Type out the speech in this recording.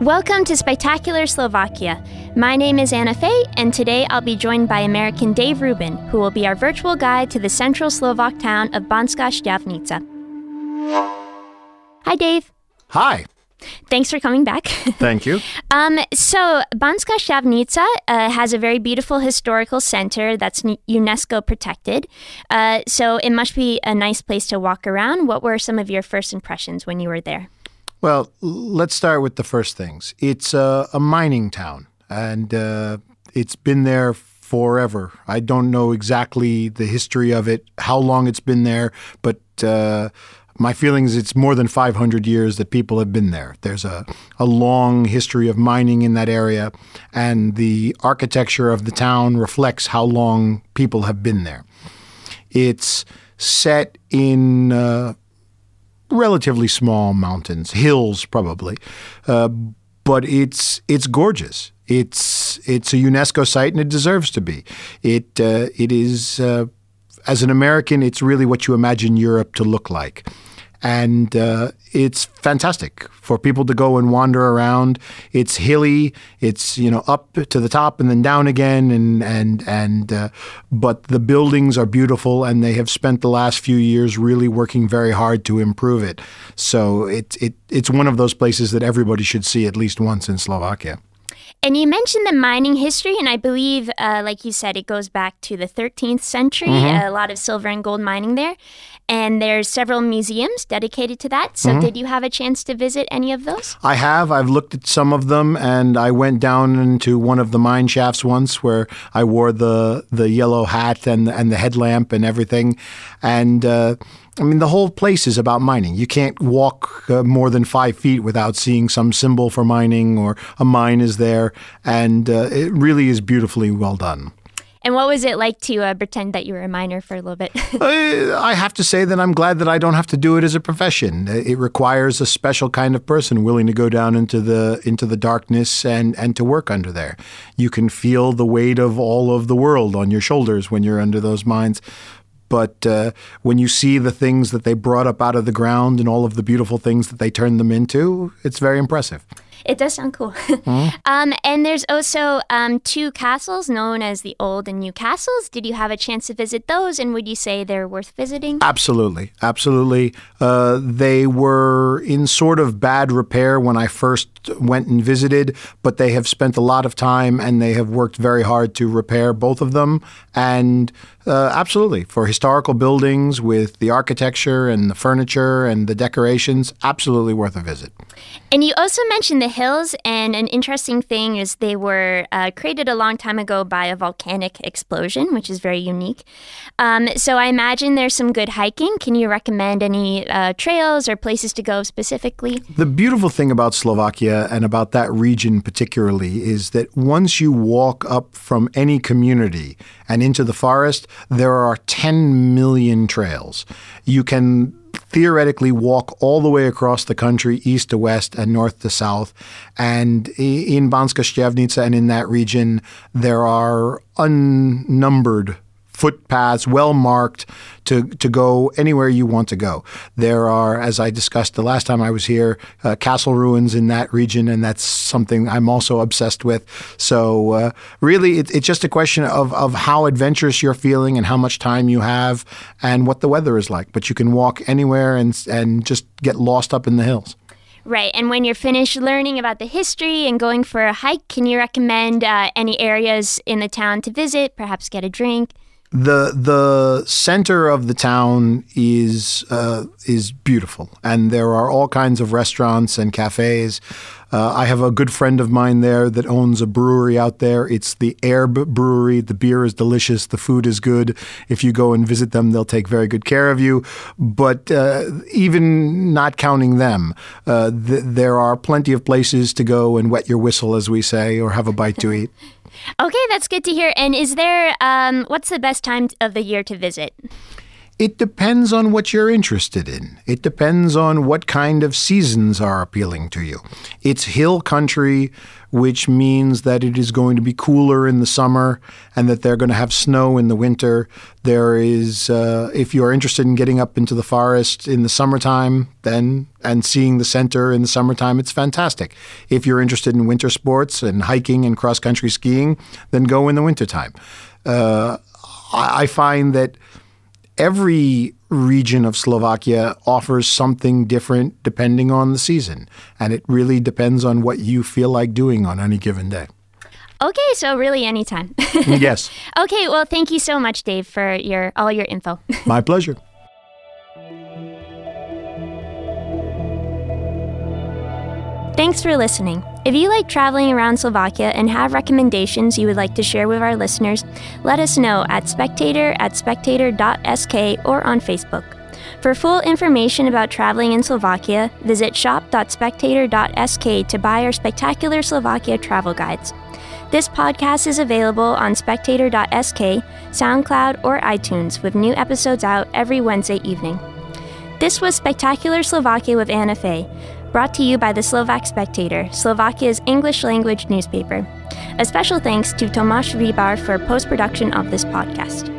Welcome to Spectacular Slovakia. My name is Anna Faye, and today I'll be joined by American Dave Rubin, who will be our virtual guide to the central Slovak town of Banská Štiavnica. Hi, Dave. Hi. Thanks for coming back. Thank you. um, so, Banská Štiavnica uh, has a very beautiful historical center that's UNESCO protected. Uh, so, it must be a nice place to walk around. What were some of your first impressions when you were there? Well, let's start with the first things. It's a, a mining town, and uh, it's been there forever. I don't know exactly the history of it, how long it's been there, but uh, my feeling is it's more than 500 years that people have been there. There's a, a long history of mining in that area, and the architecture of the town reflects how long people have been there. It's set in uh, relatively small mountains, hills probably, uh, but it's it's gorgeous. It's it's a UNESCO site and it deserves to be. It uh, it is uh, as an American, it's really what you imagine Europe to look like and uh, it's fantastic for people to go and wander around. It's hilly, it's you know up to the top and then down again, and and and uh, but the buildings are beautiful, and they have spent the last few years really working very hard to improve it. So it it it's one of those places that everybody should see at least once in Slovakia. And you mentioned the mining history, and I believe, uh, like you said, it goes back to the 13th century. Mm-hmm. A lot of silver and gold mining there, and there's several museums dedicated to that. So, mm-hmm. did you have a chance to visit any of those? I have. I've looked at some of them, and I went down into one of the mine shafts once, where I wore the the yellow hat and and the headlamp and everything, and. Uh, I mean, the whole place is about mining. You can't walk uh, more than five feet without seeing some symbol for mining or a mine is there. And uh, it really is beautifully well done. And what was it like to uh, pretend that you were a miner for a little bit? I have to say that I'm glad that I don't have to do it as a profession. It requires a special kind of person willing to go down into the into the darkness and and to work under there. You can feel the weight of all of the world on your shoulders when you're under those mines. But uh, when you see the things that they brought up out of the ground and all of the beautiful things that they turned them into, it's very impressive. It does sound cool. Mm-hmm. um, and there's also um, two castles known as the Old and New Castles. Did you have a chance to visit those? And would you say they're worth visiting? Absolutely. Absolutely. Uh, they were in sort of bad repair when I first went and visited, but they have spent a lot of time and they have worked very hard to repair both of them. And uh, absolutely. For historical buildings with the architecture and the furniture and the decorations, absolutely worth a visit. And you also mentioned the hills, and an interesting thing is they were uh, created a long time ago by a volcanic explosion, which is very unique. Um, so I imagine there's some good hiking. Can you recommend any uh, trails or places to go specifically? The beautiful thing about Slovakia and about that region particularly is that once you walk up from any community and into the forest, there are 10 million trails. You can theoretically walk all the way across the country, east to west and north to south. And in Banská Štiavnica and in that region, there are unnumbered footpaths well marked to, to go anywhere you want to go. There are, as I discussed the last time I was here, uh, castle ruins in that region, and that's something I'm also obsessed with. So, uh, really, it, it's just a question of, of how adventurous you're feeling and how much time you have and what the weather is like. But you can walk anywhere and, and just get lost up in the hills. Right. And when you're finished learning about the history and going for a hike, can you recommend uh, any areas in the town to visit, perhaps get a drink? The the center of the town is uh, is beautiful, and there are all kinds of restaurants and cafes. Uh, I have a good friend of mine there that owns a brewery out there. It's the Erb Brewery. The beer is delicious. The food is good. If you go and visit them, they'll take very good care of you. But uh, even not counting them, uh, th- there are plenty of places to go and wet your whistle, as we say, or have a bite to eat. Okay, that's good to hear. And is there, um, what's the best time of the year to visit? It depends on what you're interested in. It depends on what kind of seasons are appealing to you. It's hill country, which means that it is going to be cooler in the summer and that they're going to have snow in the winter. There is, uh, if you're interested in getting up into the forest in the summertime, then and seeing the center in the summertime, it's fantastic. If you're interested in winter sports and hiking and cross country skiing, then go in the wintertime. Uh, I find that every region of Slovakia offers something different depending on the season. And it really depends on what you feel like doing on any given day. Okay, so really anytime. yes. Okay, well, thank you so much, Dave, for your all your info. My pleasure. Thanks for listening. If you like traveling around Slovakia and have recommendations you would like to share with our listeners, let us know at spectator at spectator.sk or on Facebook. For full information about traveling in Slovakia, visit shop.spectator.sk to buy our spectacular Slovakia travel guides. This podcast is available on spectator.sk, SoundCloud, or iTunes, with new episodes out every Wednesday evening. This was Spectacular Slovakia with Anna Fay brought to you by the Slovak Spectator, Slovakia's English language newspaper. A special thanks to Tomáš Hribar for post production of this podcast.